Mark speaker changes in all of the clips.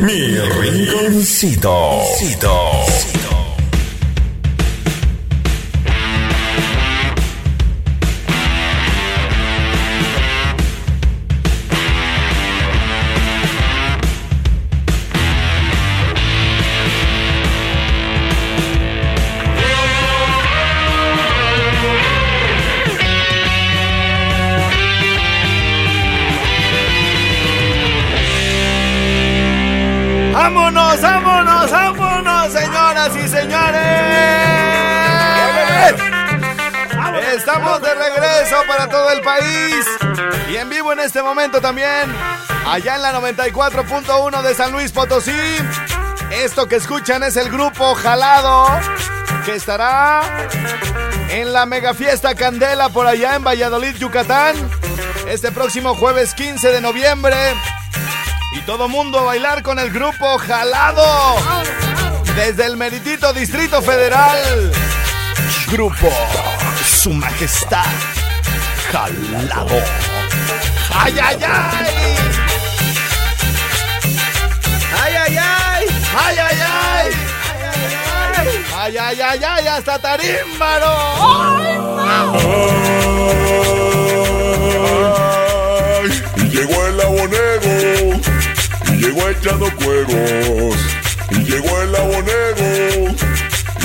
Speaker 1: Mi rinconcito.
Speaker 2: Señoras y señores! Estamos de regreso para todo el país y en vivo en este momento también, allá en la 94.1 de San Luis Potosí. Esto que escuchan es el grupo Jalado, que estará en la mega fiesta Candela por allá en Valladolid, Yucatán, este próximo jueves 15 de noviembre. Y todo mundo a bailar con el grupo Jalado. Desde el meritito Distrito Federal. Grupo Su Majestad Jalado. ¡Ay, ay, ay! ¡Ay, ay, ay! ¡Ay, ay, ay! ¡Ay, ay, ay, ay! ¡Hasta Tarímbaro!
Speaker 1: Y llegó el abonero, y llegó echando cueros, y llegó el abonero,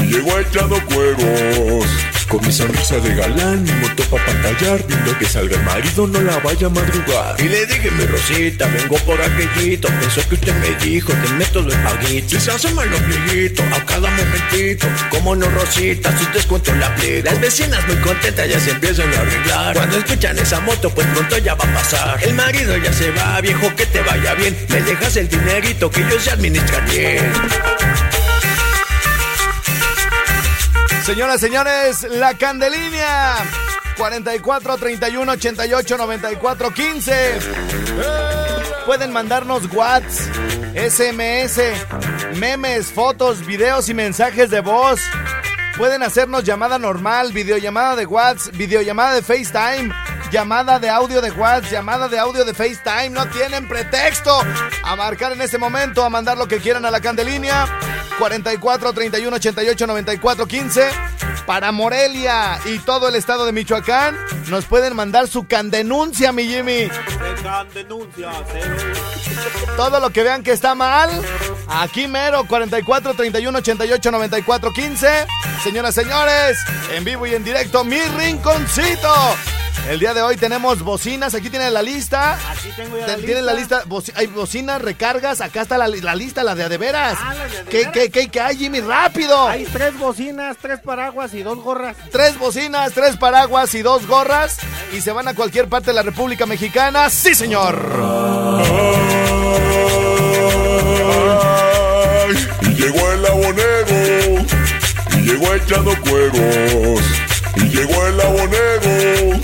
Speaker 1: y llegó echando cueros. Con mi sonrisa de galán, mi moto pa' pantallar, viendo que salga el marido, no la vaya a madrugar.
Speaker 3: Y le dije, mi Rosita, vengo por aquellito. Pensó que usted me dijo, te meto los paguitos. Y se hace mal los a cada momentito. Como no, Rosita, sus descuentos la aplico. Las vecinas muy contentas ya se empiezan a arreglar. Cuando escuchan esa moto, pues pronto ya va a pasar. El marido ya se va, viejo, que te vaya bien. Me dejas el dinerito que yo se administra bien.
Speaker 2: Señoras, señores, la Candelínea. 44 31 88 94 15. Pueden mandarnos WhatsApp, SMS, memes, fotos, videos y mensajes de voz. Pueden hacernos llamada normal, videollamada de WhatsApp, videollamada de FaceTime, llamada de audio de WhatsApp, llamada de audio de FaceTime. No tienen pretexto a marcar en este momento, a mandar lo que quieran a la Candelínea. 44 31 88 94 15 para Morelia y todo el estado de Michoacán nos pueden mandar su candenuncia mi Jimmy todo lo que vean que está mal aquí mero 44 31 88 94 15 señoras señores en vivo y en directo mi rinconcito el día de hoy tenemos bocinas, aquí tienen la lista.
Speaker 4: Aquí tengo ya la
Speaker 2: Tienen la
Speaker 4: lista.
Speaker 2: lista, hay bocinas, recargas, acá está la, la lista, la de a de veras.
Speaker 4: Ah, la de a de
Speaker 2: ¿Qué,
Speaker 4: veras.
Speaker 2: qué, qué, qué hay, Jimmy? ¡Rápido!
Speaker 4: Hay tres bocinas, tres paraguas y dos gorras.
Speaker 2: Tres bocinas, tres paraguas y dos gorras. Y se van a cualquier parte de la República Mexicana. ¡Sí, señor!
Speaker 1: Ay, y llegó el abonero, y llegó echando cueros, y llegó el abonero,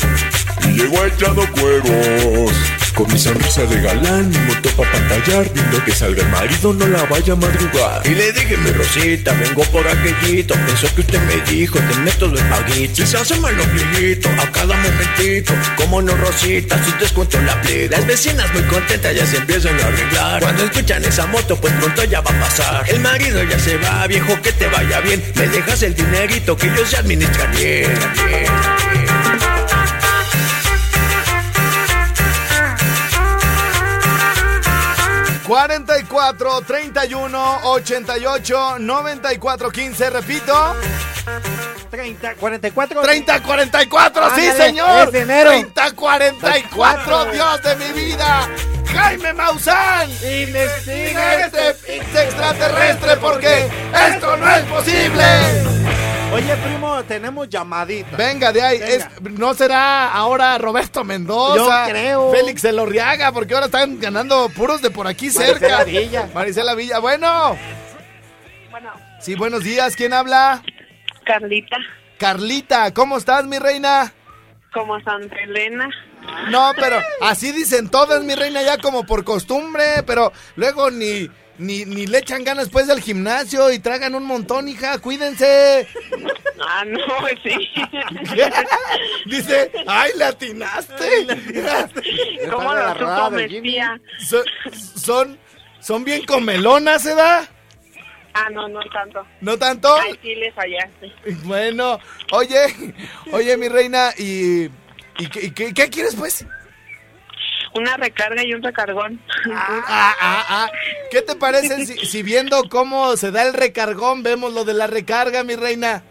Speaker 1: llegó echando cueros. Con mi sonrisa de galán, mi moto pa' pantallar, viendo que salga el marido, no la vaya a madrugar.
Speaker 3: Y le dije, mi Rosita, vengo por aquellito. Pensó que usted me dijo, te meto los paguitos. Y se hace mal los a cada momentito. Como no, Rosita, sus descuentos la aplico. Las vecinas muy contentas ya se empiezan a arreglar. Cuando escuchan esa moto, pues pronto ya va a pasar. El marido ya se va, viejo, que te vaya bien. Me dejas el dinerito que yo se administra bien,
Speaker 2: 44 31 88 94 15. Repito.
Speaker 4: 30, 44.
Speaker 2: 30 44, sí, señor.
Speaker 4: es de enero.
Speaker 2: 30 44, Dios de mi vida. Jaime Maussan.
Speaker 4: Investiga
Speaker 2: este pinche extraterrestre porque esto no es posible.
Speaker 4: Oye, primo, tenemos llamadita.
Speaker 2: Venga, de ahí.
Speaker 4: Venga.
Speaker 2: Es- no será ahora Roberto Mendoza.
Speaker 4: Yo creo.
Speaker 2: Félix Elorriaga, porque ahora están ganando puros de por aquí cerca.
Speaker 4: Maricela Villa.
Speaker 2: Marisela Villa. Bueno.
Speaker 5: Bueno,
Speaker 2: Sí, buenos días. ¿Quién habla?
Speaker 5: Carlita,
Speaker 2: Carlita, ¿cómo estás, mi reina?
Speaker 5: como Santa Elena.
Speaker 2: No, pero así dicen todas, mi reina, ya como por costumbre, pero luego ni, ni, ni le echan ganas después del gimnasio y tragan un montón, hija, cuídense.
Speaker 5: Ah, no, sí.
Speaker 2: Dice, ay, le atinaste.
Speaker 5: ¿Cómo lo supo,
Speaker 2: son, son, son bien comelonas, ¿se da?
Speaker 5: Ah, no, no tanto.
Speaker 2: ¿No tanto?
Speaker 5: Ay, sí le fallaste.
Speaker 2: Bueno, oye, oye, mi reina, ¿y, y, qué, y qué- qué quieres, pues?
Speaker 5: Una recarga y un recargón.
Speaker 2: Ah, ah, ah. ¿Qué te parece si, si viendo cómo se da el recargón vemos lo de la recarga, mi reina?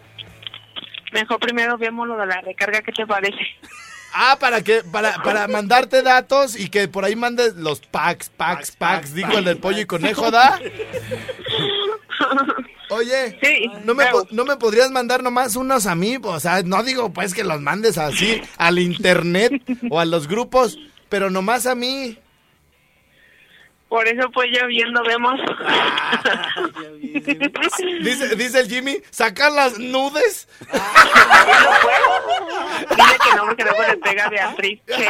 Speaker 5: Mejor primero vemos lo de la recarga, ¿qué te parece?
Speaker 2: Ah, para que para, para mandarte datos y que por ahí mandes los packs, packs, packs, dijo el del pollo y conejo, ¿da? Oye,
Speaker 5: Sí,
Speaker 2: ¿no me,
Speaker 5: claro.
Speaker 2: ¿no me podrías mandar nomás unos a mí? O sea, no digo pues que los mandes así al internet o a los grupos, pero nomás a mí.
Speaker 5: Por eso pues ya viendo vemos.
Speaker 2: Dice, dice el Jimmy, sacar las nudes.
Speaker 5: Dile que no, porque luego le pega Beatriz. que-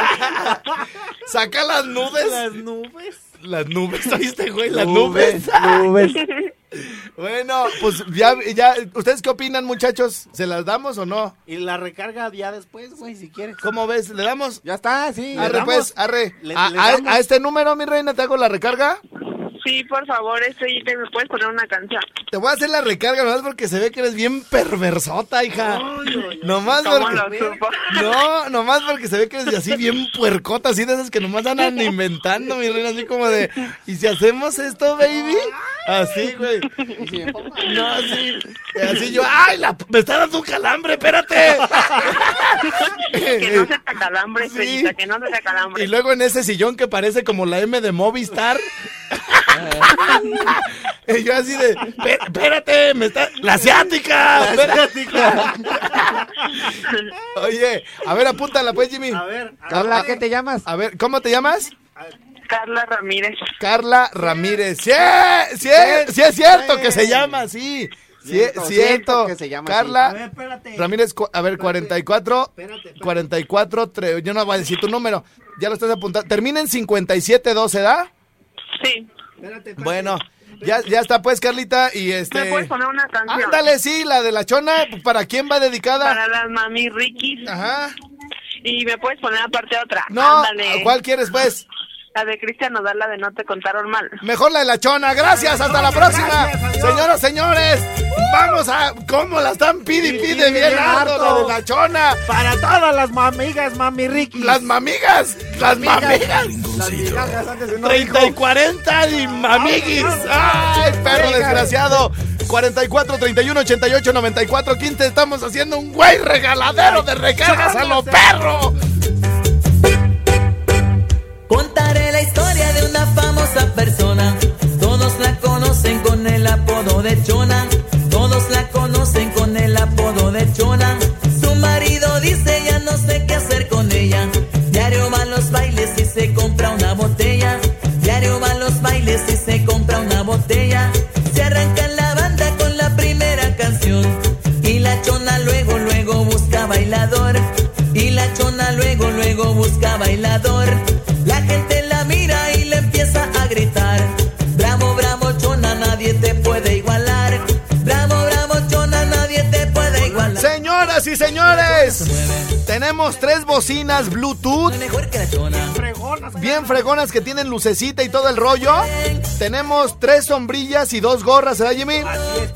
Speaker 2: Saca las nudes.
Speaker 4: Las nubes.
Speaker 2: Las nubes, ¿oíste, güey? Las nubes.
Speaker 4: Nubes.
Speaker 2: Bueno, pues ya, ya, ¿ustedes qué opinan, muchachos? ¿Se las damos o no?
Speaker 4: Y la recarga ya después, güey, si quieres.
Speaker 2: ¿Cómo ves? ¿Le damos?
Speaker 4: Ya está, sí. le
Speaker 2: Arre,
Speaker 4: damos.
Speaker 2: pues, arre.
Speaker 4: Le-
Speaker 2: a,
Speaker 4: le
Speaker 2: a- este número, mi reina, te hago la recarga.
Speaker 5: Sí, por favor, este te me puedes poner una canción.
Speaker 2: Te voy a hacer la recarga nomás porque se ve que eres bien perversota, hija. Nomás
Speaker 5: ¿Cómo lo
Speaker 2: porque...
Speaker 5: supo?
Speaker 2: No, nomás porque se ve que eres así bien puercota, así de esas que nomás andan inventando, mi reina, así como de, ¿y si hacemos esto, baby? Así, güey. No, así. Así yo, ¡ay, la, me está dando un calambre, espérate!
Speaker 5: Que no se te acalambre,
Speaker 2: Sí.
Speaker 5: Que no se te
Speaker 2: Y luego en ese sillón que parece como la M de Movistar. y yo así de, "Espé- espérate, me está... ¡La asiática! espérate". Oye, a ver, apúntala pues, Jimmy.
Speaker 4: A ver, a-
Speaker 6: Carla, ¿qué te llamas?
Speaker 2: A ver, ¿cómo te llamas?
Speaker 5: Carla Ramírez.
Speaker 2: Carla Ramírez. Sí, sí, sí es cierto que se llama así. Sí,
Speaker 6: Cierto,
Speaker 2: cierto.
Speaker 6: que se llama
Speaker 4: a
Speaker 2: Carla
Speaker 4: ver, espérate.
Speaker 2: Ramírez, cu- a ver, 44,
Speaker 4: Espérate, espérate.
Speaker 2: 44, tre- yo no voy a decir tu número, ya lo estás apuntando. Termina en 5712, ¿da?
Speaker 5: Sí.
Speaker 4: Espérate, espérate.
Speaker 2: Bueno, ya, ya está pues, Carlita, y este...
Speaker 5: ¿Me puedes poner una canción?
Speaker 2: Ándale, sí, la de la chona, ¿para quién va dedicada?
Speaker 5: Para las mami Rikis.
Speaker 2: Ajá.
Speaker 5: Y me puedes poner aparte otra.
Speaker 2: No,
Speaker 5: Ándale.
Speaker 2: ¿cuál quieres pues?
Speaker 5: La de Cristian Nodal, la de No te contaron mal.
Speaker 2: Mejor la de la chona, gracias, hasta la próxima. Señoras, señores, vamos a... ¿Cómo la están pide y
Speaker 4: Sí,
Speaker 2: pide bien harto la de la chona?
Speaker 4: Para todas las mamigas, mami Ricky.
Speaker 2: Las mamigas, las mamigas.
Speaker 6: Las migajas antes de no
Speaker 2: 30 y 40 y mamiguis. Ay, perro desgraciado. 44, 31, 88, 94, 15. Estamos haciendo un güey regaladero de recargas a lo perro.
Speaker 7: Contaré la historia de una famosa persona. Todos la conocen con el apodo de Chona. Todos la conocen con el apodo de Chona. Su marido dice ya no sé qué hacer con ella. Diario va a los bailes y se compra una botella. Diario va a los bailes y se compra una botella. Se arranca la banda con la primera canción. Y la chona luego, luego busca bailador. Y la chona luego, luego busca bailador. Gritar. Bravo, bravo, chona, nadie te puede igualar. Bravo, bravo, chona, nadie te puede igualar.
Speaker 2: Señoras y señores, tenemos tres bocinas Bluetooth
Speaker 7: Mejor que la chona.
Speaker 4: fregonas.
Speaker 2: bien fregonas que tienen lucecita y todo el rollo. Tenemos tres sombrillas y dos gorras, ¿verdad, Jimmy?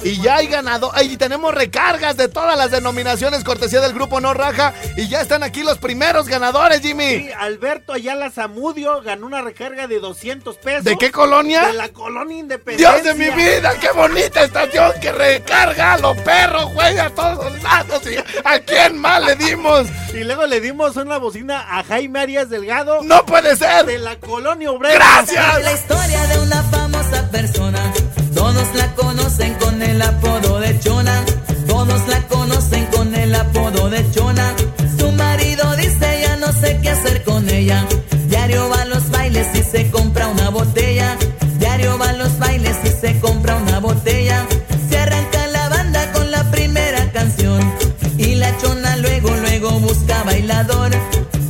Speaker 2: Y ya hay ganado. Y tenemos recargas de todas las denominaciones, cortesía del grupo No Raja. Y ya están aquí los primeros ganadores, Jimmy.
Speaker 4: Sí, Alberto Ayala Zamudio ganó una recarga de 200 pesos.
Speaker 2: ¿De qué colonia?
Speaker 4: De la colonia Independencia.
Speaker 2: Dios de mi vida, qué bonita estación que recarga a los perros, güey, a todos lados. ¿Y ¿A quién más le dimos?
Speaker 4: Y luego le dimos una bocina a Jaime Arias Delgado.
Speaker 2: ¡No puede ser!
Speaker 4: De la colonia obrera.
Speaker 2: ¡Gracias!
Speaker 7: La historia de una famosa persona. Todos la conocen con el apodo de Chona. Todos la conocen con el apodo de Chona. Su marido dice ya no sé qué hacer con ella. Diario va a los bailes y se compra una botella. Diario va a los bailes y se compra una botella. Se arranca la banda con la primera canción. Y la Chona luego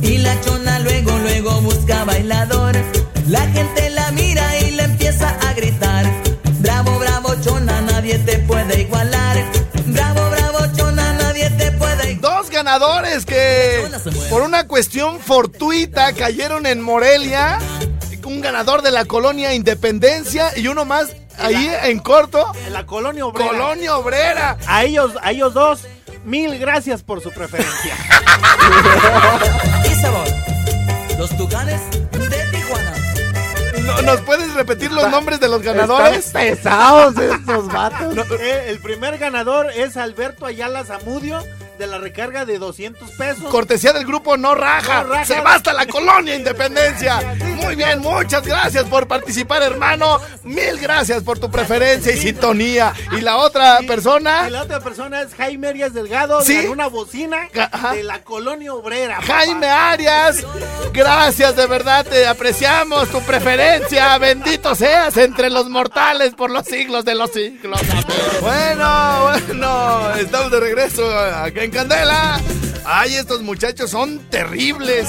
Speaker 7: y la chona luego, luego busca bailadores. La gente la mira y le empieza a gritar. Bravo, bravo, chona, nadie te puede igualar. Bravo, bravo, chona, nadie te puede igualar.
Speaker 2: Dos ganadores que por una cuestión fortuita cayeron en Morelia. Un ganador de la colonia Independencia y uno más ahí en corto.
Speaker 4: En la colonia obrera.
Speaker 2: Colonia obrera.
Speaker 4: A ellos, a ellos dos mil gracias por su preferencia.
Speaker 7: Y sabor. Los tucanes de Tijuana.
Speaker 2: No- ¿Nos puedes repetir los nombres de los ganadores?
Speaker 6: Están pesados estos vatos.
Speaker 4: Eh, el primer ganador es Alberto Ayala Zamudio de la recarga de 200 pesos.
Speaker 2: Cortesía del grupo No Raja.
Speaker 4: No Raja.
Speaker 2: Se va hasta la colonia Independencia. Muy bien, muchas gracias por participar, hermano. Mil gracias por tu preferencia y sintonía. Y la otra persona,
Speaker 4: Y la otra persona es Jaime Arias Delgado
Speaker 2: ¿Sí?
Speaker 4: de una bocina
Speaker 2: ajá.
Speaker 4: de la colonia obrera. papá.
Speaker 2: Jaime Arias. Gracias, de verdad, te apreciamos tu preferencia. Bendito seas entre los mortales por los siglos de los siglos. Bueno, bueno, estamos de regreso acá en Candela. Ay, estos muchachos son terribles.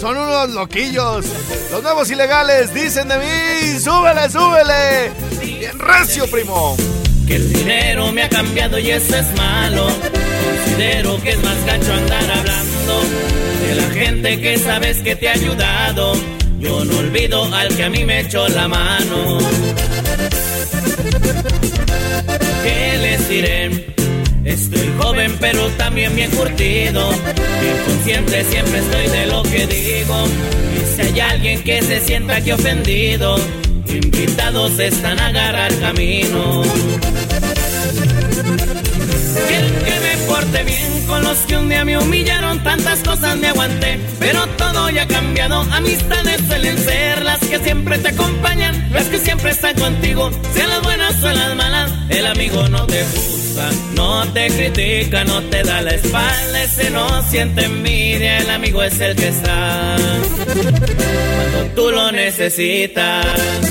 Speaker 2: Son unos loquillos. Los nuevos ilegales dicen de mí, súbele, súbele. Bien recio, primo.
Speaker 8: Que el dinero me ha cambiado y eso es malo. Considero que es más gacho andar hablando de la gente que sabes que te ha ayudado. Yo no olvido al que a mí me echó la mano. ¿Qué les diré? Estoy joven pero también bien curtido. Bien consciente siempre estoy de lo que digo. Y si hay alguien que se sienta aquí ofendido, invitados están a agarrar camino. Quieren que porte bien con los que un día me humillaron, tantas cosas me aguanté, pero todo ya ha cambiado. Amistades suelen ser las que siempre te acompañan, las que siempre están contigo, sean las buenas o las malas. El amigo no te juzga, no te critica, no te da la espalda, ese no siente envidia, el amigo es el que está cuando tú lo necesitas.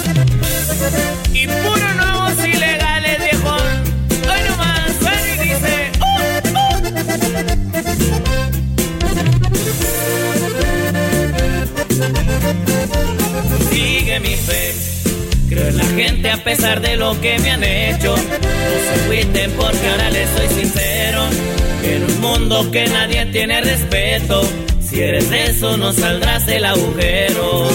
Speaker 8: Gente a pesar de lo que me han hecho. No se agüiten porque ahora les soy sincero. En un mundo que nadie tiene respeto. Si eres de eso, no saldrás del agujero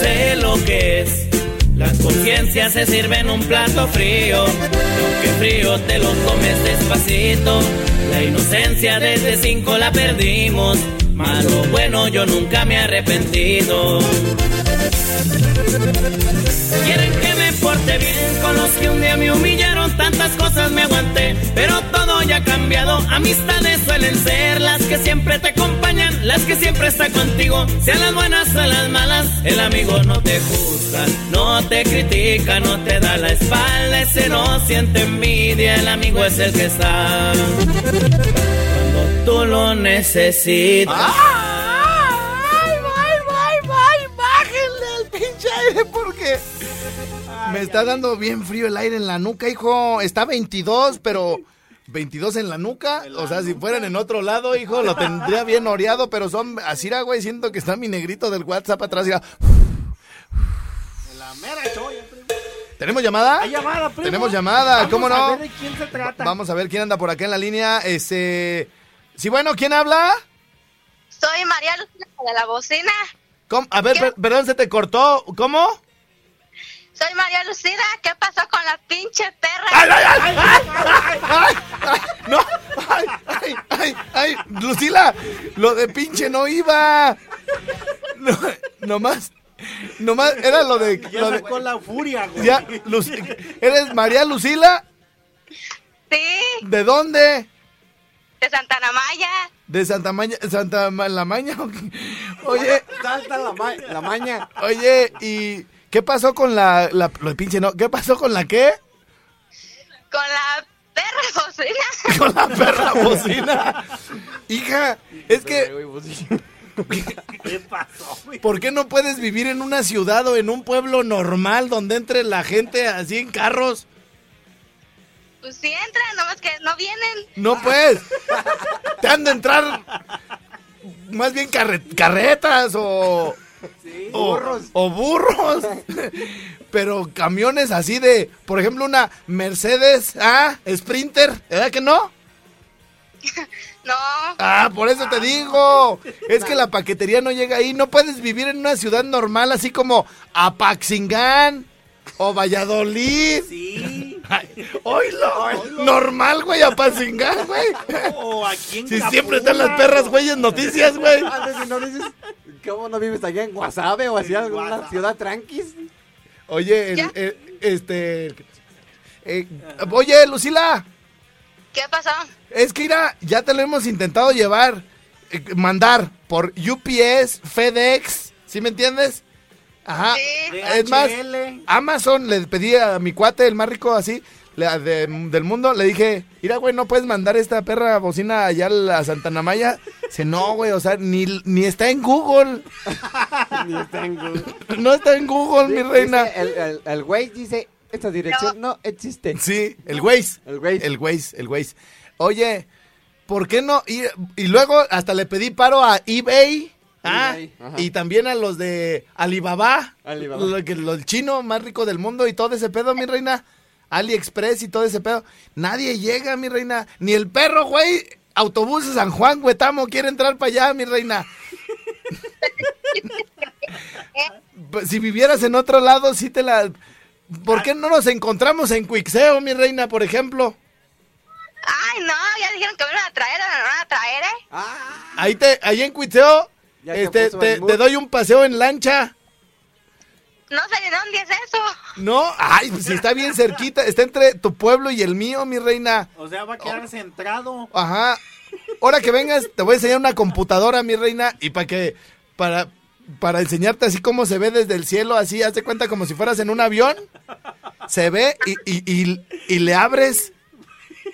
Speaker 8: sé lo que es. La conciencia se sirve en un plato frío, aunque frío te lo comes despacito. La inocencia desde cinco la perdimos, malo bueno yo nunca me he arrepentido. Quieren que me porte bien con los que un día me humillaron, tantas cosas me aguanté, pero todo ya ha cambiado. Amistades suelen ser las que siempre te acompañan, las que siempre están contigo, sean las buenas o las malas. El amigo no te juzga, no te critica, no te da la espalda, ese no siente envidia, el amigo es el que está cuando tú lo necesitas.
Speaker 2: ¡Ay, me está dando bien frío el aire en la nuca, hijo. Está 22, pero 22 en la nuca. O sea, si fueran en otro lado, hijo, lo tendría bien oreado, pero son así, era, güey. Siento que está mi negrito del WhatsApp atrás. ya.
Speaker 4: La mera choya.
Speaker 2: ¿Tenemos llamada?
Speaker 4: Hay llamada, primo.
Speaker 2: Tenemos llamada,
Speaker 4: Vamos
Speaker 2: ¿cómo
Speaker 4: a
Speaker 2: no?
Speaker 4: ver de quién se trata.
Speaker 2: Vamos a ver quién anda por acá en la línea. Este. Sí, bueno, ¿quién habla?
Speaker 9: Soy María Lucía de la bocina.
Speaker 2: ¿Cómo? A ver, perdón, se te cortó. ¿Cómo?
Speaker 9: Soy María Lucida. ¿Qué pasó con la pinche perra?
Speaker 2: ¡Ay, ay, ay! ¡Ay, ay, ay! ¡No! ¡Ay, ay, ay! ay! Lucila, lo de pinche no iba. No, nomás, nomás, era lo de...
Speaker 4: Ya
Speaker 2: Lo de
Speaker 4: sacó la furia, güey.
Speaker 2: ya, Luci- ¿Eres María Lucila?
Speaker 9: Sí,
Speaker 2: ¿De dónde?
Speaker 9: de Santana Maya.
Speaker 2: ¿De Santa Maña? ¿Santa Ma- La Maña? Oye,
Speaker 6: Salta la, ma- la maña.
Speaker 2: oye, ¿y qué pasó con la, la... Lo de pinche no, ¿qué pasó con la qué?
Speaker 9: Con la perra bocina.
Speaker 2: Con la perra bocina. Hija, es que...
Speaker 4: ¿Qué pasó, güey?
Speaker 2: ¿Por qué no puedes vivir en una ciudad o en un pueblo normal donde entre la gente así en carros?
Speaker 9: Pues sí entran, nomás que no vienen.
Speaker 2: No pues. Te han de entrar más bien carre- carretas o, O,
Speaker 6: Burros.
Speaker 2: o burros. Pero camiones así de, por ejemplo, una Mercedes, ah, Sprinter, ¿verdad que no?
Speaker 9: No,
Speaker 2: Ah, por eso te digo. Es que la paquetería no llega ahí. No puedes vivir en una ciudad normal así como Apaxingán o Valladolid.
Speaker 4: Sí.
Speaker 2: Ay, oílo. Normal, güey, Apaxingán, güey.
Speaker 4: O aquí en
Speaker 2: Si siempre están las perras, güey, en noticias, güey.
Speaker 6: ¿Cómo no vives allá en Guasave o así
Speaker 4: En
Speaker 6: alguna
Speaker 4: Guasave.
Speaker 6: ciudad tranquis?
Speaker 2: Oye, el- este... eh, oye, Lucila.
Speaker 9: ¿qué pasó?
Speaker 2: Es que mira, ya te lo hemos intentado llevar, eh, mandar por UPS, FedEx, ¿sí me entiendes? Ajá.
Speaker 9: Sí.
Speaker 2: Es más. Amazon le pedí a mi cuate, el más rico así, de- del mundo, le dije, mira, güey, no puedes mandar esta perra bocina allá a la Santana Maya. Dice, no, güey, o sea, ni, ni está en Google.
Speaker 6: Ni está en Google.
Speaker 2: No está en Google, mi
Speaker 6: Dice,
Speaker 2: reina.
Speaker 6: El, el, el güey dice, esta dirección no, existe.
Speaker 2: Sí, el Waze.
Speaker 6: El Waze.
Speaker 2: El Waze, el Waze. Oye, ¿por qué no? Y, y luego hasta le pedí paro a eBay. Ah, y también a los de Alibaba.
Speaker 6: Alibaba.
Speaker 2: Lo que- lo- el chino más rico del mundo y todo ese pedo, mi reina. AliExpress y todo ese pedo. Nadie llega, mi reina. Ni el perro, güey. Autobús de San Juan, Huetamo, quiere entrar para allá, mi reina. Si vivieras en otro lado, sí te la... ¿Por qué no nos encontramos en Cuixeo, mi reina, por ejemplo?
Speaker 9: Ay, no, ya dijeron que me van a traer, me van a traer, ¿eh?
Speaker 6: Ah,
Speaker 2: Ahí te, ahí en Cuixeo, este, te, te doy un paseo en lancha.
Speaker 9: No sé de dónde es eso.
Speaker 2: No, ay, pues si está bien cerquita, está entre tu pueblo y el mío, mi reina.
Speaker 4: O sea, va a quedar centrado.
Speaker 2: Ajá. Ahora que vengas, te voy a enseñar una computadora, mi reina, y para que, para, para enseñarte así cómo se ve desde el cielo, así, hazte cuenta como si fueras en un avión. Se ve y, y, y, y le abres.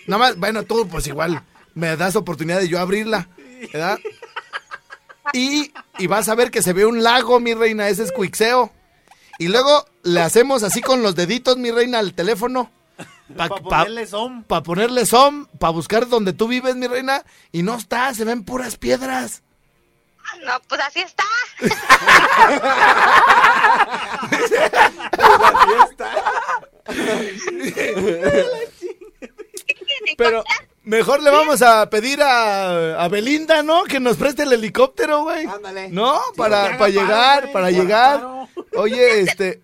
Speaker 2: Nada más, bueno, tú pues igual me das oportunidad de yo abrirla, ¿verdad? Y, y vas a ver que se ve un lago, mi reina, ese es Cuixeo. Y luego le hacemos así con los deditos, mi reina, al teléfono. Pa-
Speaker 4: Para
Speaker 2: pa-
Speaker 4: ponerle son.
Speaker 2: para ponerle som, para buscar donde tú vives, mi reina, y no está, se ven puras piedras.
Speaker 9: No, pues así está.
Speaker 2: Pero mejor le vamos a pedir a, a Belinda, ¿no? Que nos preste el helicóptero, güey.
Speaker 6: Ándale.
Speaker 2: No, para, para llegar, para llegar. Oye, este,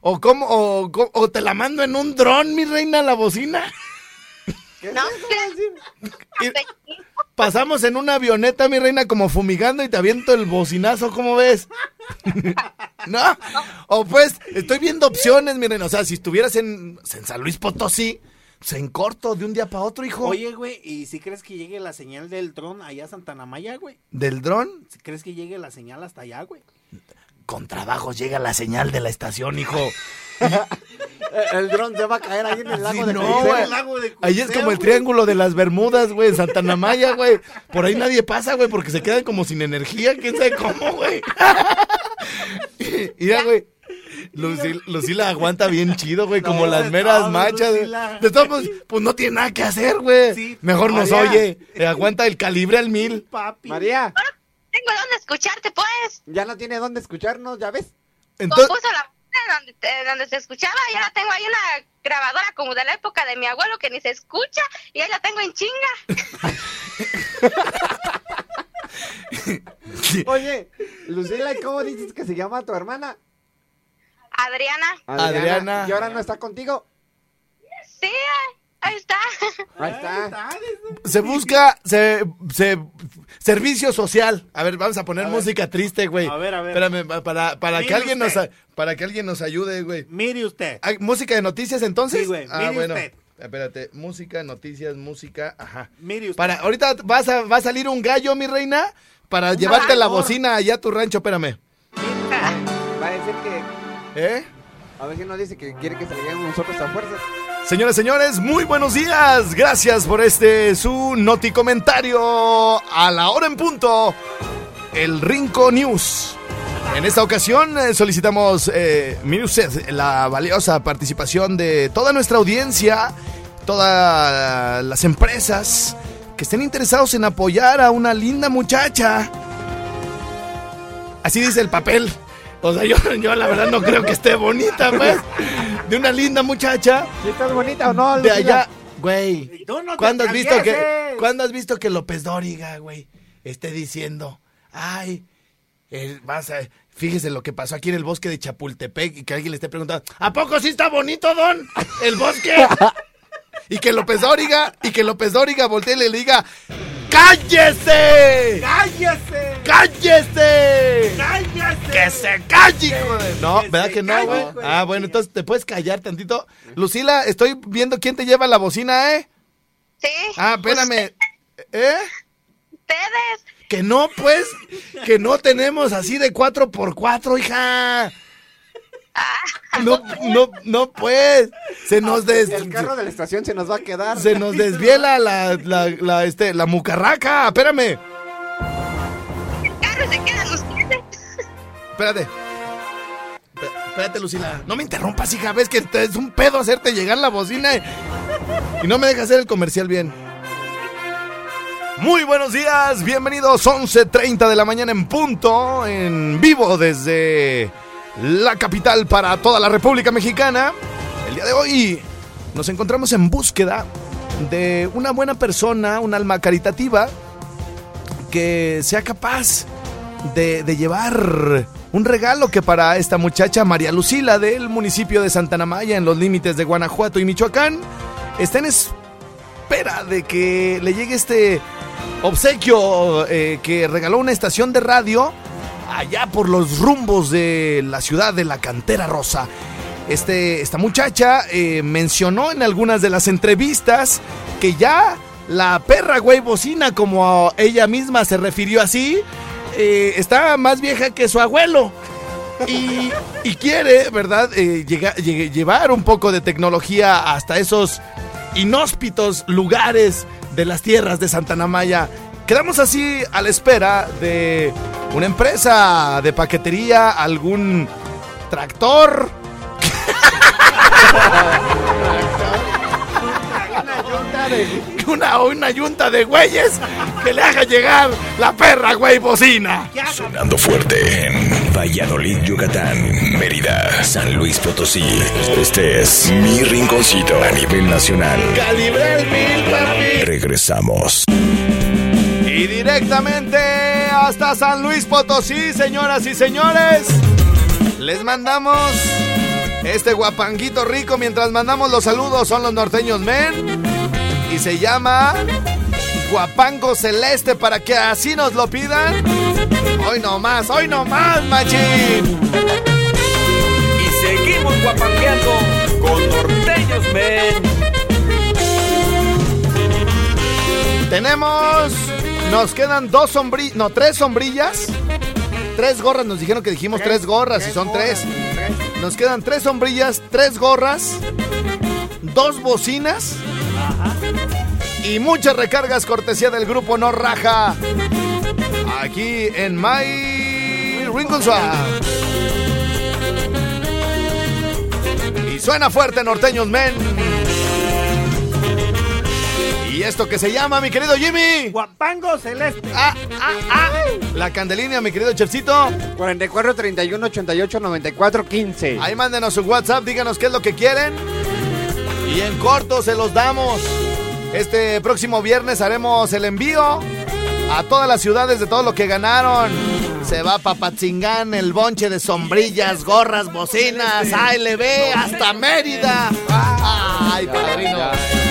Speaker 2: o cómo, o, o te la mando en un dron, mi reina, la bocina.
Speaker 9: No,
Speaker 2: Y pasamos en una avioneta, mi reina, como fumigando y te aviento el bocinazo, ¿cómo ves? ¿No? O pues, estoy viendo opciones, mi reina. O sea, si estuvieras en, en San Luis Potosí, pues en corto, de un día para otro, hijo.
Speaker 4: Oye, güey, ¿y si crees que llegue la señal del dron allá a Santana Maya, güey?
Speaker 2: ¿Del dron?
Speaker 4: ¿Si crees que llegue la señal hasta allá, güey?
Speaker 2: Con trabajos llega la señal de la estación, hijo.
Speaker 6: el dron se va a caer ahí en el lago
Speaker 2: Sí,
Speaker 6: de
Speaker 2: no,
Speaker 6: Cuixeo.
Speaker 2: güey.
Speaker 4: El lago de
Speaker 2: Ahí es como el triángulo de las Bermudas, güey, en Santana Maya, güey. Por ahí nadie pasa, güey, porque se quedan como sin energía, quién sabe cómo, güey. Mira, güey. Lucila, Lucila aguanta bien chido, güey, como
Speaker 4: No,
Speaker 2: las meras
Speaker 4: todo,
Speaker 2: machas.
Speaker 4: Lucila.
Speaker 2: De todos, pues no tiene nada que hacer, güey.
Speaker 4: Sí.
Speaker 2: Mejor nos oye. eh, aguanta el calibre al mil.
Speaker 4: Papi.
Speaker 6: María,
Speaker 9: tengo dónde escucharte, pues.
Speaker 6: ya no tiene dónde escucharnos, ¿ya ves?
Speaker 2: Entonces,
Speaker 9: Compuso la donde, te- donde se escuchaba, ya la tengo ahí una grabadora como de la época de mi abuelo que ni se escucha y ahí la tengo en chinga.
Speaker 6: Oye, Lucila, ¿y cómo dices que se llama tu hermana?
Speaker 9: Adriana,
Speaker 2: Adriana.
Speaker 6: ¿Y ahora no está contigo?
Speaker 9: sí, ahí está.
Speaker 6: Ahí está.
Speaker 2: se busca se, se- servicio social. A ver, vamos a poner música triste, güey.
Speaker 4: A ver, a ver.
Speaker 2: Espérame, pa- para, para que alguien nos
Speaker 4: usted.
Speaker 2: para que alguien nos ayude, güey.
Speaker 4: Mire usted.
Speaker 2: ¿Hay música de noticias entonces?
Speaker 4: Sí, güey,
Speaker 2: Ah,
Speaker 4: mire
Speaker 2: bueno.
Speaker 4: usted.
Speaker 2: Espérate, música, noticias, música, ajá.
Speaker 4: Mire usted.
Speaker 2: Para, ahorita vas a, va a salir un gallo, mi reina, para llevarte la bocina allá a tu rancho, espérame.
Speaker 6: Va a decir que...
Speaker 2: ¿Eh?
Speaker 6: A ver si no dice que quiere que salgamos nosotros a fuerzas.
Speaker 2: Señoras, señores, muy buenos días. Gracias por este su noti comentario a la hora en punto. El Rinco News. En esta ocasión eh, solicitamos, eh, mire usted, la valiosa participación de toda nuestra audiencia, todas las empresas que estén interesados en apoyar a una linda muchacha. Así dice el papel. O sea, yo, yo la verdad no creo que esté bonita, pues. De una linda muchacha.
Speaker 6: ¿Sí estás bonita o no?
Speaker 2: De allá, güey.
Speaker 4: Tú no te
Speaker 2: ¿Cuándo has visto que. ¿cuándo has visto que López Dóriga, güey, esté diciendo, ay, eh, vas a, fíjese lo que pasó aquí en el bosque de Chapultepec y que alguien le esté preguntando, ¿a poco sí está bonito, don? El bosque. y que López Dóriga, y que López Dóriga voltee y le diga, ¡cállese!
Speaker 4: ¡Cállese!
Speaker 2: ¡Cállese!
Speaker 4: ¡Cállese!
Speaker 2: ¡Que se calle, hijo de... No,
Speaker 4: Que
Speaker 2: ¿verdad que no, güey?
Speaker 4: güey.
Speaker 2: Ah, bueno, entonces te puedes callar tantito. Lucila, estoy viendo quién te lleva la bocina, ¿eh?
Speaker 9: Sí.
Speaker 2: Ah, espérame. ¿Eh?
Speaker 9: Ustedes.
Speaker 2: Que no, pues, que no tenemos así de 4x4, hija. No, no, no, pues. Se nos des...
Speaker 6: El carro de la estación se nos va a quedar.
Speaker 2: Se nos desviela la, la, la, este, la mucarraca. Espérame.
Speaker 9: El carro se quedan ustedes.
Speaker 2: Espérate. Espé- Espérate, Lucila. No me interrumpas, hija. Ves que es un pedo hacerte llegar la bocina y, y no me deja hacer el comercial bien. Muy buenos días, bienvenidos 11.30 de la mañana en punto, en vivo desde la capital para toda la República Mexicana. El día de hoy nos encontramos en búsqueda de una buena persona, un alma caritativa, que sea capaz de, llevar un regalo que para esta muchacha María Lucila del municipio de Santana Maya en los límites de Guanajuato y Michoacán está en espera de que le llegue este obsequio eh, que regaló una estación de radio allá por los rumbos de la ciudad de la Cantera Rosa. Este, esta muchacha eh, mencionó en algunas de las entrevistas que ya la perra güey bocina, como ella misma se refirió así, eh, está más vieja que su abuelo. Y, quiere, ¿verdad?, Eh, llevar un poco de tecnología hasta esos inhóspitos lugares de las tierras de Santana Maya. Quedamos así a la espera de una empresa de paquetería, algún tractor. Una, una yunta de güeyes que le haga llegar la perra güey bocina.
Speaker 1: Sonando fuerte en Valladolid, Yucatán, Mérida, San Luis Potosí. Este es mi rinconcito a nivel nacional.
Speaker 2: Calibre el mil, papi.
Speaker 1: Regresamos.
Speaker 2: Y directamente hasta San Luis Potosí, señoras y señores, les mandamos este guapanguito rico mientras mandamos los saludos. Son los norteños men y se llama Guapango Celeste para que así nos lo pidan. Hoy no más, hoy no más, machín.
Speaker 10: Y seguimos guapangueando con norteños, men.
Speaker 2: Tenemos, nos quedan dos sombrillas, no, tres sombrillas. Tres gorras, nos dijeron que dijimos tres gorras y son tres. Nos quedan tres sombrillas, tres gorras, dos bocinas y muchas recargas cortesía del grupo No Raja. Aquí en My Rincon. Y suena fuerte, norteños men. Y esto que se llama, mi querido Jimmy.
Speaker 4: Guapango celeste.
Speaker 2: Ah, ah, ah. La candelina, mi querido Chefcito.
Speaker 6: 44 31 88 94 15.
Speaker 2: Ahí mándenos su WhatsApp, díganos qué es lo que quieren. Y en corto se los damos. Este próximo viernes haremos el envío a todas las ciudades de todo lo que ganaron. Se va Papatzingán, el bonche de sombrillas, gorras, bocinas, ALB, hasta Mérida. Ay, padrino.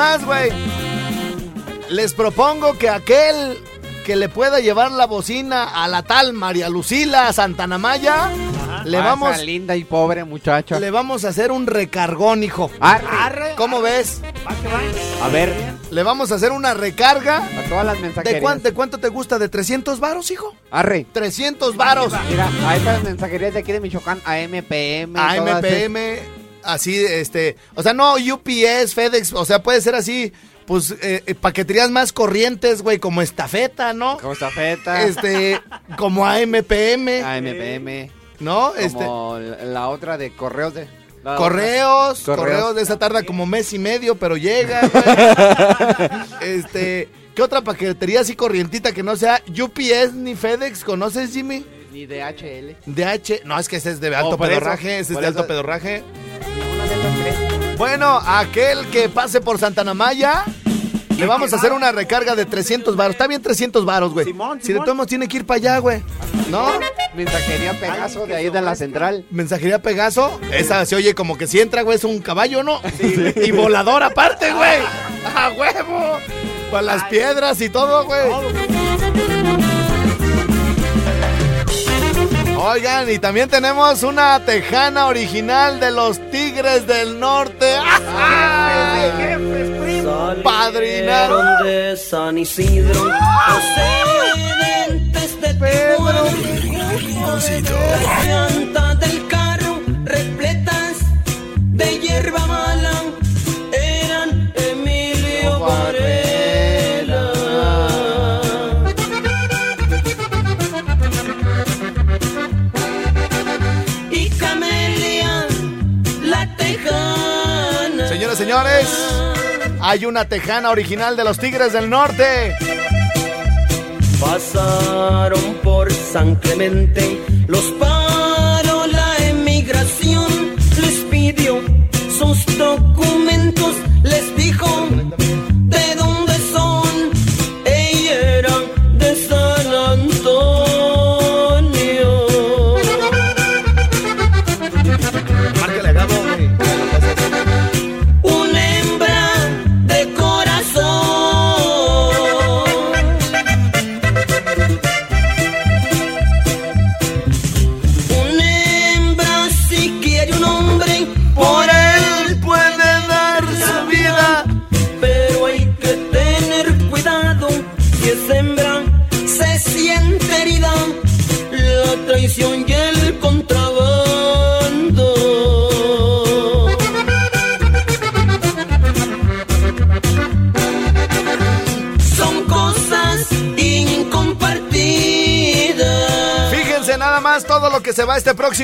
Speaker 2: Más, güey. Les propongo que aquel que le pueda llevar la bocina a la tal María Lucila Santana Maya, le
Speaker 6: Ah,
Speaker 2: vamos,
Speaker 6: linda y pobre muchacha.
Speaker 2: le vamos a hacer un recargón, hijo.
Speaker 6: Arre.
Speaker 4: Arre.
Speaker 2: ¿Cómo ves?
Speaker 6: A ver,
Speaker 2: Le vamos a hacer una recarga.
Speaker 6: a todas las
Speaker 2: ¿De,
Speaker 6: mensajerías.
Speaker 2: cuán- de cuánto te gusta? ¿De 300 varos, hijo?
Speaker 6: Arre.
Speaker 2: 300 varos.
Speaker 6: Mira, a estas mensajerías de aquí de Michoacán, AMPM.
Speaker 2: AMPM, así, este, o sea, no UPS, FedEx, o sea, puede ser así, pues, eh, eh, paqueterías más corrientes, güey, como estafeta, ¿no?
Speaker 6: Como estafeta.
Speaker 2: Este, como AMPM.
Speaker 6: AMPM.
Speaker 2: ¿no? Este,
Speaker 6: Como la otra de correos de... la
Speaker 2: correos,
Speaker 6: otra.
Speaker 2: correos, de esa tarda como mes y medio, pero llega. güey. este, ¿qué otra paquetería así corrientita que no sea UPS ni FedEx? ¿Conoces, Jimmy?
Speaker 6: Ni de HL.
Speaker 2: DH, no, es que ese es de alto
Speaker 6: Oh,
Speaker 2: pedorraje, ese es de alto pedorraje. Bueno, aquel que pase por Santana Maya, le vamos a hacer una recarga de 300 varos. Está bien 300 varos, güey. Si de todos modos tiene que ir para allá, güey. ¿No?
Speaker 6: Mensajería Pegaso de ahí de la central.
Speaker 2: Mensajería Pegaso, esa se oye como que si entra, güey, es un caballo, ¿no? Y volador aparte, güey. ¡A huevo! Para las piedras y todo, güey. Oigan, y también tenemos una tejana original de los Tigres del Norte. Padrinaron
Speaker 11: de San Isidro, procedentes de Pedro, llantas del carro repletas de hierba
Speaker 2: hay una tejana original de los Tigres del Norte.
Speaker 11: Pasaron por San Clemente, los paró la emigración, les pidió sus documentos,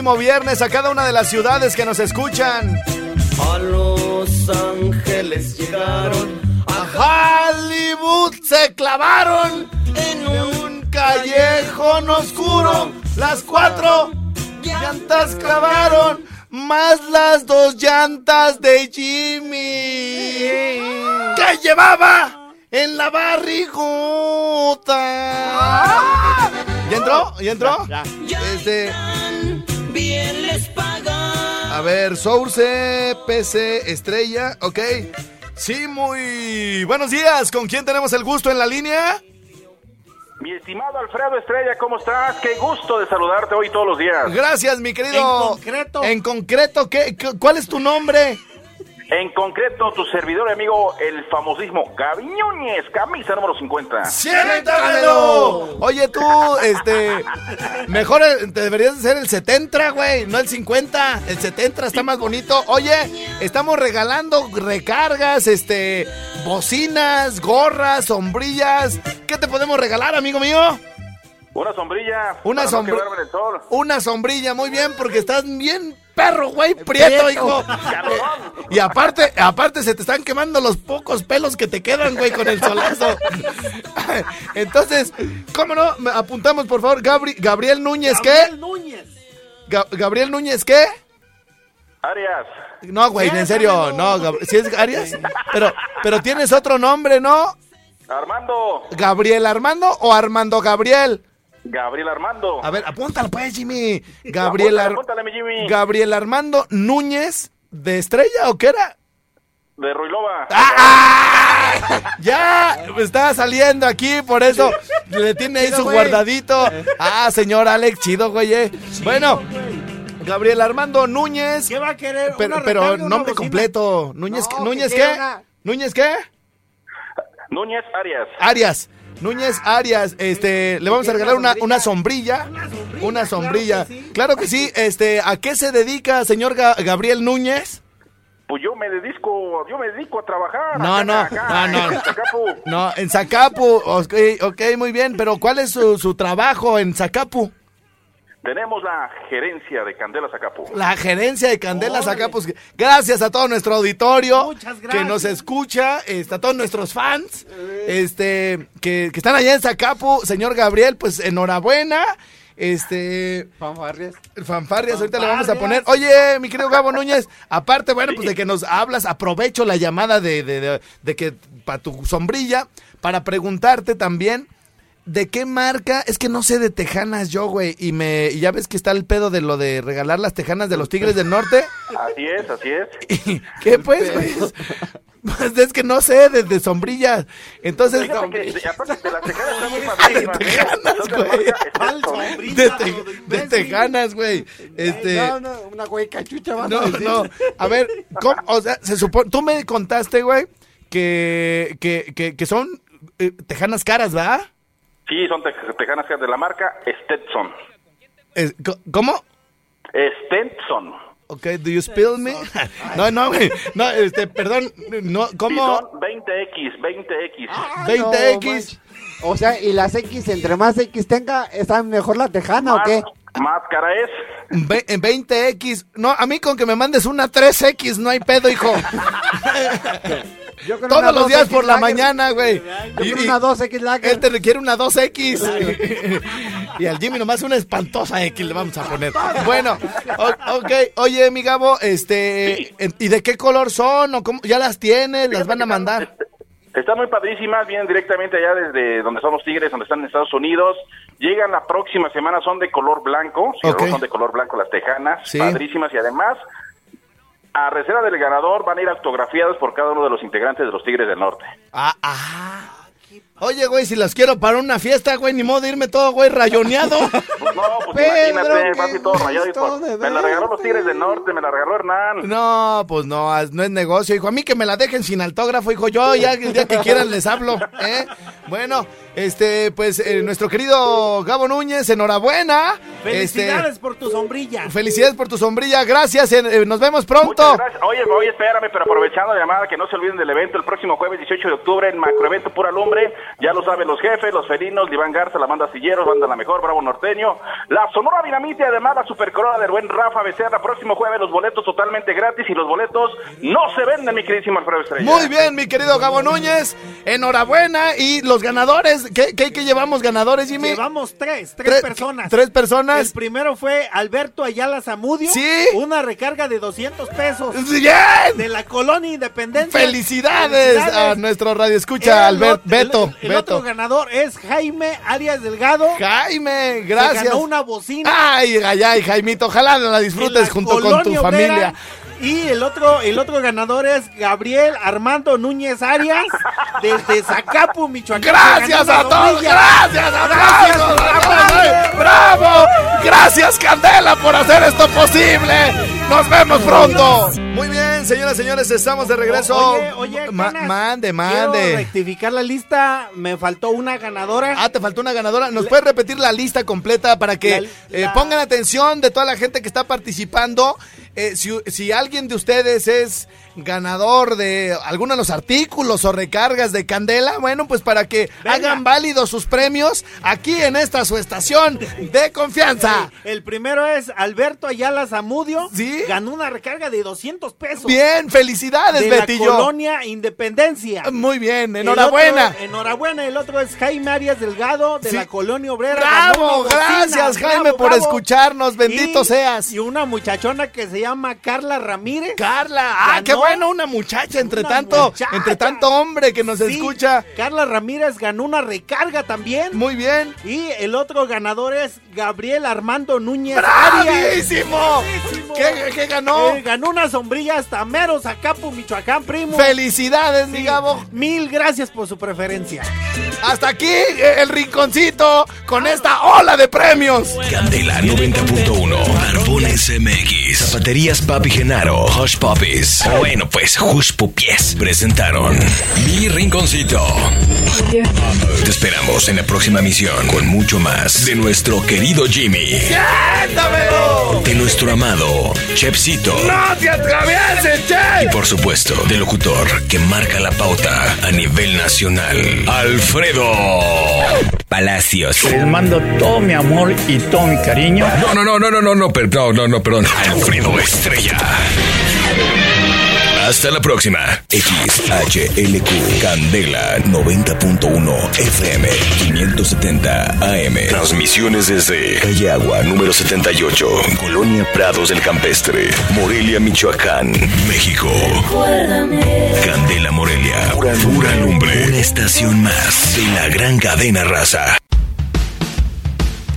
Speaker 2: próximo viernes a cada una de las ciudades que nos escuchan.
Speaker 11: A Los Ángeles llegaron.
Speaker 2: A Hollywood se clavaron
Speaker 11: en
Speaker 2: un callejón oscuro. Las cuatro llantas clavaron, más las dos llantas de Jimmy que llevaba en la barriguta. ¿Ya entró? ¿Ya entró? Este,
Speaker 11: Les pagan.
Speaker 2: a ver, Source, PC, Estrella, ok. Sí, muy buenos días. ¿Con quién tenemos el gusto en la línea?
Speaker 12: Mi estimado Alfredo Estrella, ¿cómo estás? Qué gusto de saludarte hoy todos los días.
Speaker 2: Gracias, mi querido.
Speaker 4: En concreto.
Speaker 2: En concreto, ¿qué, qué- ¿cuál es tu nombre?
Speaker 12: En concreto, tu servidor y amigo, el famosísimo Núñez, camisa número 50.
Speaker 2: ¡Siéntamelo! Oye, tú, este. Mejor el- te deberías de ser el 70, güey, no el 50. El 70 está más bonito. Oye, estamos regalando recargas, este. Bocinas, gorras, sombrillas. ¿Qué te podemos regalar, amigo mío?
Speaker 12: Una sombrilla.
Speaker 2: Una
Speaker 12: para no
Speaker 2: sombri-
Speaker 12: quemarme en el sol.
Speaker 2: Una sombrilla, muy bien, porque estás bien perro, güey, prieto,
Speaker 12: Prieto.
Speaker 2: hijo. Y aparte, aparte se te están quemando los pocos pelos que te quedan, güey, con el solazo. Entonces, ¿cómo no? Me Apuntamos, por favor, Gabri- Gabriel Núñez, ¿qué?
Speaker 4: Gabriel Núñez.
Speaker 2: Ga- Gabriel Núñez, ¿qué?
Speaker 12: Arias.
Speaker 2: No, güey, en serio, no, Gab- ¿sí es Arias? Pero, pero tienes otro nombre, ¿no?
Speaker 12: Armando.
Speaker 2: ¿Gabriel Armando o Armando Gabriel?
Speaker 12: Gabriel Armando.
Speaker 2: A ver, apúntalo pues, Jimmy. Gabriel, Ar-
Speaker 12: Apúntale, Jimmy.
Speaker 2: Gabriel Armando Núñez de Estrella o qué era?
Speaker 12: De Ruilova.
Speaker 2: ¡Ah! Ya está saliendo aquí, por eso le tiene ahí su guardadito. Ah, señor Alex, chido, güey. eh. Bueno, Gabriel Armando Núñez.
Speaker 4: ¿Qué va a querer?
Speaker 2: Pero,
Speaker 4: ¿Una
Speaker 2: pero nombre completo. Núñez,
Speaker 4: No,
Speaker 2: Núñez
Speaker 4: que
Speaker 2: qué?
Speaker 4: una-
Speaker 2: Núñez qué?
Speaker 12: Núñez Arias.
Speaker 2: Arias. Núñez Arias, este, le vamos a regalar una, una sombrilla. Una sombrilla. Claro que sí, este, ¿a qué se dedica, señor Ga- Gabriel Núñez?
Speaker 12: Pues yo me dedico, yo me dedico a trabajar.
Speaker 2: No,
Speaker 12: acá,
Speaker 2: no,
Speaker 12: acá,
Speaker 2: no, no.
Speaker 12: en Zacapu.
Speaker 2: No, en Zacapu, ok, ok, muy bien, pero ¿cuál es su, su trabajo en Zacapu?
Speaker 12: Tenemos la gerencia de Candela Zacapu.
Speaker 2: La gerencia de Candelas acá, pues gracias a todo nuestro auditorio
Speaker 4: Muchas
Speaker 2: que nos escucha, este, a todos nuestros fans, este, que, que están allá en Zacapu, señor Gabriel, pues enhorabuena. Este.
Speaker 6: Fanfarrias.
Speaker 2: Fanfarrias, ahorita le vamos a poner. Oye, mi querido Gabo Núñez, aparte, bueno, pues de que nos hablas, aprovecho la llamada de, de, de- de que para tu sombrilla, para preguntarte también. ¿De qué marca? Es que no sé de tejanas yo, güey. Y me y ya ves que está el pedo de lo de regalar las tejanas de los Tigres del Norte.
Speaker 12: Así es, así es.
Speaker 2: ¿Qué pues, güey? Pues es que no sé, desde sombrillas. Entonces,
Speaker 12: Fíjate que, de- aparte de las tejanas están muy padrísimas, ¿eh?
Speaker 2: Tejanas,
Speaker 12: de
Speaker 2: güey. de, te- de tejanas, güey. Este,
Speaker 6: No, no, una güey cachucha vas
Speaker 2: no,
Speaker 6: a decir.
Speaker 2: no. A ver, ¿cómo? o sea, se supone, tú me contaste, güey, que, que, que, que son eh, tejanas caras, ¿verdad?
Speaker 12: Sí, son te- tejanas de la marca Stetson.
Speaker 2: Es- ¿Cómo?
Speaker 12: Stetson.
Speaker 2: Ok, do you spill me? No, no, güey. No, este, perdón, no, ¿cómo?
Speaker 12: son 20X, 20X.
Speaker 6: Ah,
Speaker 2: 20X.
Speaker 6: no, o sea, y las X, entre más X tenga, ¿está mejor la tejana o
Speaker 12: Más,
Speaker 6: qué?
Speaker 12: más cara es.
Speaker 2: Ve- en 20X. No, a mí con que me mandes una 3X no hay pedo, hijo.
Speaker 6: Yo creo
Speaker 2: Todos los días
Speaker 6: 2X
Speaker 2: por la
Speaker 6: lager.
Speaker 2: mañana, güey. Y-
Speaker 6: una 2X lager.
Speaker 2: Él te requiere una 2X. y al Jimmy nomás una espantosa X le vamos a poner. Bueno, ok. Oye, mi Gabo, este, ¿y de qué color son? ¿O cómo? ¿Ya las tienes? ¿Las van a mandar?
Speaker 12: Están muy padrísimas, vienen directamente allá desde donde son los Tigres, donde están en Estados Unidos. Llegan la próxima semana, son de color blanco, sí,
Speaker 2: Ok.
Speaker 12: son de color blanco las tejanas,
Speaker 2: Sí.
Speaker 12: padrísimas y además a reserva del ganador van a ir autografiadas por cada uno de los integrantes de los Tigres del Norte.
Speaker 2: Ah, ah. Oye, güey, si las quiero para una fiesta, güey, ni modo de irme todo, güey, rayoneado.
Speaker 12: Pues no, pues
Speaker 6: Pedro,
Speaker 12: imagínate,
Speaker 6: qué
Speaker 12: papi, todo rayado. por- Me la regaló los. Tigres del Norte, me la regaló Hernán.
Speaker 2: No, pues no, no es negocio, hijo. A mí que me la dejen sin autógrafo, hijo. Yo ya el día que quieran les hablo, ¿eh? Bueno, este, pues eh, nuestro querido Gabo Núñez, enhorabuena.
Speaker 4: Felicidades
Speaker 2: Este,
Speaker 4: por tu sombrilla.
Speaker 2: felicidades por tu sombrilla, gracias. eh, nos vemos pronto.
Speaker 12: gracias. Oye, oye, espérame, pero aprovechando la llamada, que no se olviden del evento el próximo jueves 18 de octubre en Macroevento Pura Lumbre. Ya lo saben los jefes, los felinos, Iván Garza, la banda Silleros, banda La Mejor, Bravo Norteño, la Sonora Dinamite, además la Supercorona del buen Rafa Becerra. Próximo jueves los boletos totalmente gratis y los boletos no se venden, mi queridísimo Alfredo Estrella.
Speaker 2: Muy bien, mi querido Gabo Núñez, enhorabuena. Y los ganadores, ¿qué, qué, qué llevamos ganadores, Jimmy?
Speaker 4: Llevamos tres, tres
Speaker 2: Tres-
Speaker 4: personas.
Speaker 2: tres personas.
Speaker 4: El primero fue Alberto Ayala Zamudio.
Speaker 2: Sí.
Speaker 4: Una recarga de 200 pesos.
Speaker 2: ¡Bien!
Speaker 4: De la colonia Independencia.
Speaker 2: Felicidades, a nuestro radio escucha,
Speaker 4: El
Speaker 2: Albert,
Speaker 4: ot-
Speaker 2: Beto,
Speaker 4: El, el
Speaker 2: Beto.
Speaker 4: otro ganador es Jaime Arias Delgado.
Speaker 2: Jaime,
Speaker 4: Se
Speaker 2: gracias.
Speaker 4: ganó una bocina.
Speaker 2: Ay, ay, ay, Jaimito, ojalá la disfrutes
Speaker 4: la
Speaker 2: junto con tu
Speaker 4: Obrera. Y el otro, el otro ganador es Gabriel Armando Núñez Arias, desde Zacapu, Michoacán.
Speaker 2: Gracias a todos, gracias, aplausos,
Speaker 4: aplausos.
Speaker 2: bravo, gracias Candela por hacer esto posible. Nos vemos pronto. Muy bien, señoras y señores, estamos de regreso.
Speaker 4: Oye, oye,
Speaker 2: Ma-
Speaker 4: Canas,
Speaker 2: mande,
Speaker 4: Quiero
Speaker 2: mande.
Speaker 4: rectificar la lista, me faltó una ganadora.
Speaker 2: Ah, te faltó una ganadora. ¿Nos puedes repetir la lista completa para que
Speaker 4: La-
Speaker 2: eh,
Speaker 4: la-
Speaker 2: pongan atención de toda la gente que está participando? Eh, si, si alguien de ustedes es ganador de alguno de los artículos o recargas de Candela, bueno, pues para que hagan válidos sus premios aquí en esta su estación de confianza.
Speaker 4: El primero es Alberto Ayala Zamudio.
Speaker 2: Sí.
Speaker 4: Ganó una recarga de 200 pesos.
Speaker 2: Bien, felicidades,
Speaker 4: de la
Speaker 2: Betillo.
Speaker 4: colonia Independencia.
Speaker 2: Muy bien,
Speaker 4: El
Speaker 2: enhorabuena.
Speaker 4: otro- enhorabuena. El otro es Jaime Arias Delgado de
Speaker 2: Sí.
Speaker 4: la colonia obrera.
Speaker 2: Bravo,
Speaker 4: bocina.
Speaker 2: gracias Jaime
Speaker 4: Bravo,
Speaker 2: por
Speaker 4: bravo.
Speaker 2: escucharnos, bendito
Speaker 4: Y-
Speaker 2: seas.
Speaker 4: Y una muchachona que se llama Carla Ramírez.
Speaker 2: Carla, ah,
Speaker 4: Ganó
Speaker 2: qué bueno, una muchacha entre
Speaker 4: una
Speaker 2: tanto,
Speaker 4: muchacha.
Speaker 2: entre tanto hombre que nos
Speaker 4: Sí,
Speaker 2: escucha.
Speaker 4: Carla Ramírez ganó una recarga también.
Speaker 2: Muy bien.
Speaker 4: Y el otro ganador es Gabriel Armando Núñez Arias.
Speaker 2: ¡Bravísimo! ¿Qué, qué ganó?
Speaker 4: Eh, ganó una sombrilla hasta Mero, Zacapu, Michoacán, primo.
Speaker 2: Felicidades, mi Gabo.
Speaker 4: Mil gracias por su preferencia.
Speaker 2: Hasta aquí eh, el rinconcito con esta ola de premios.
Speaker 13: Candela 90.1, Barbones MX, Zapaterías Papi Genaro, Hush Puppies. Bueno, pues Hush Puppies presentaron Mi Rinconcito. Te esperamos en la próxima misión con mucho más de nuestro querido Jimmy,
Speaker 2: ¡Siéntamelo!
Speaker 13: de nuestro amado Chepsito
Speaker 2: ¡No te atravieses,
Speaker 13: y
Speaker 2: che!
Speaker 13: por supuesto del locutor que marca la pauta a nivel nacional, Alfredo. Palacios.
Speaker 14: Les mando todo mi amor y todo mi cariño.
Speaker 13: No, no, no, no, no, no, no, no, no, no, perdón. Alfredo Estrella. Hasta la próxima. XHLQ Candela 90.1 FM 570 AM. Transmisiones desde Calle Agua número 78, Colonia Prados del Campestre, Morelia, Michoacán, México. Candela Morelia, pura, pura lumbre. Una estación más de la gran cadena raza.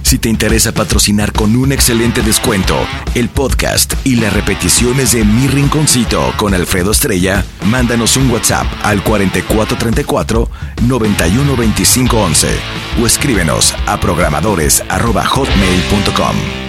Speaker 13: Si te interesa patrocinar con un excelente descuento el podcast y las repeticiones de Mi Rinconcito con Alfredo Estrella, mándanos un WhatsApp al 4434 912511 o escríbenos a programadores@hotmail.com.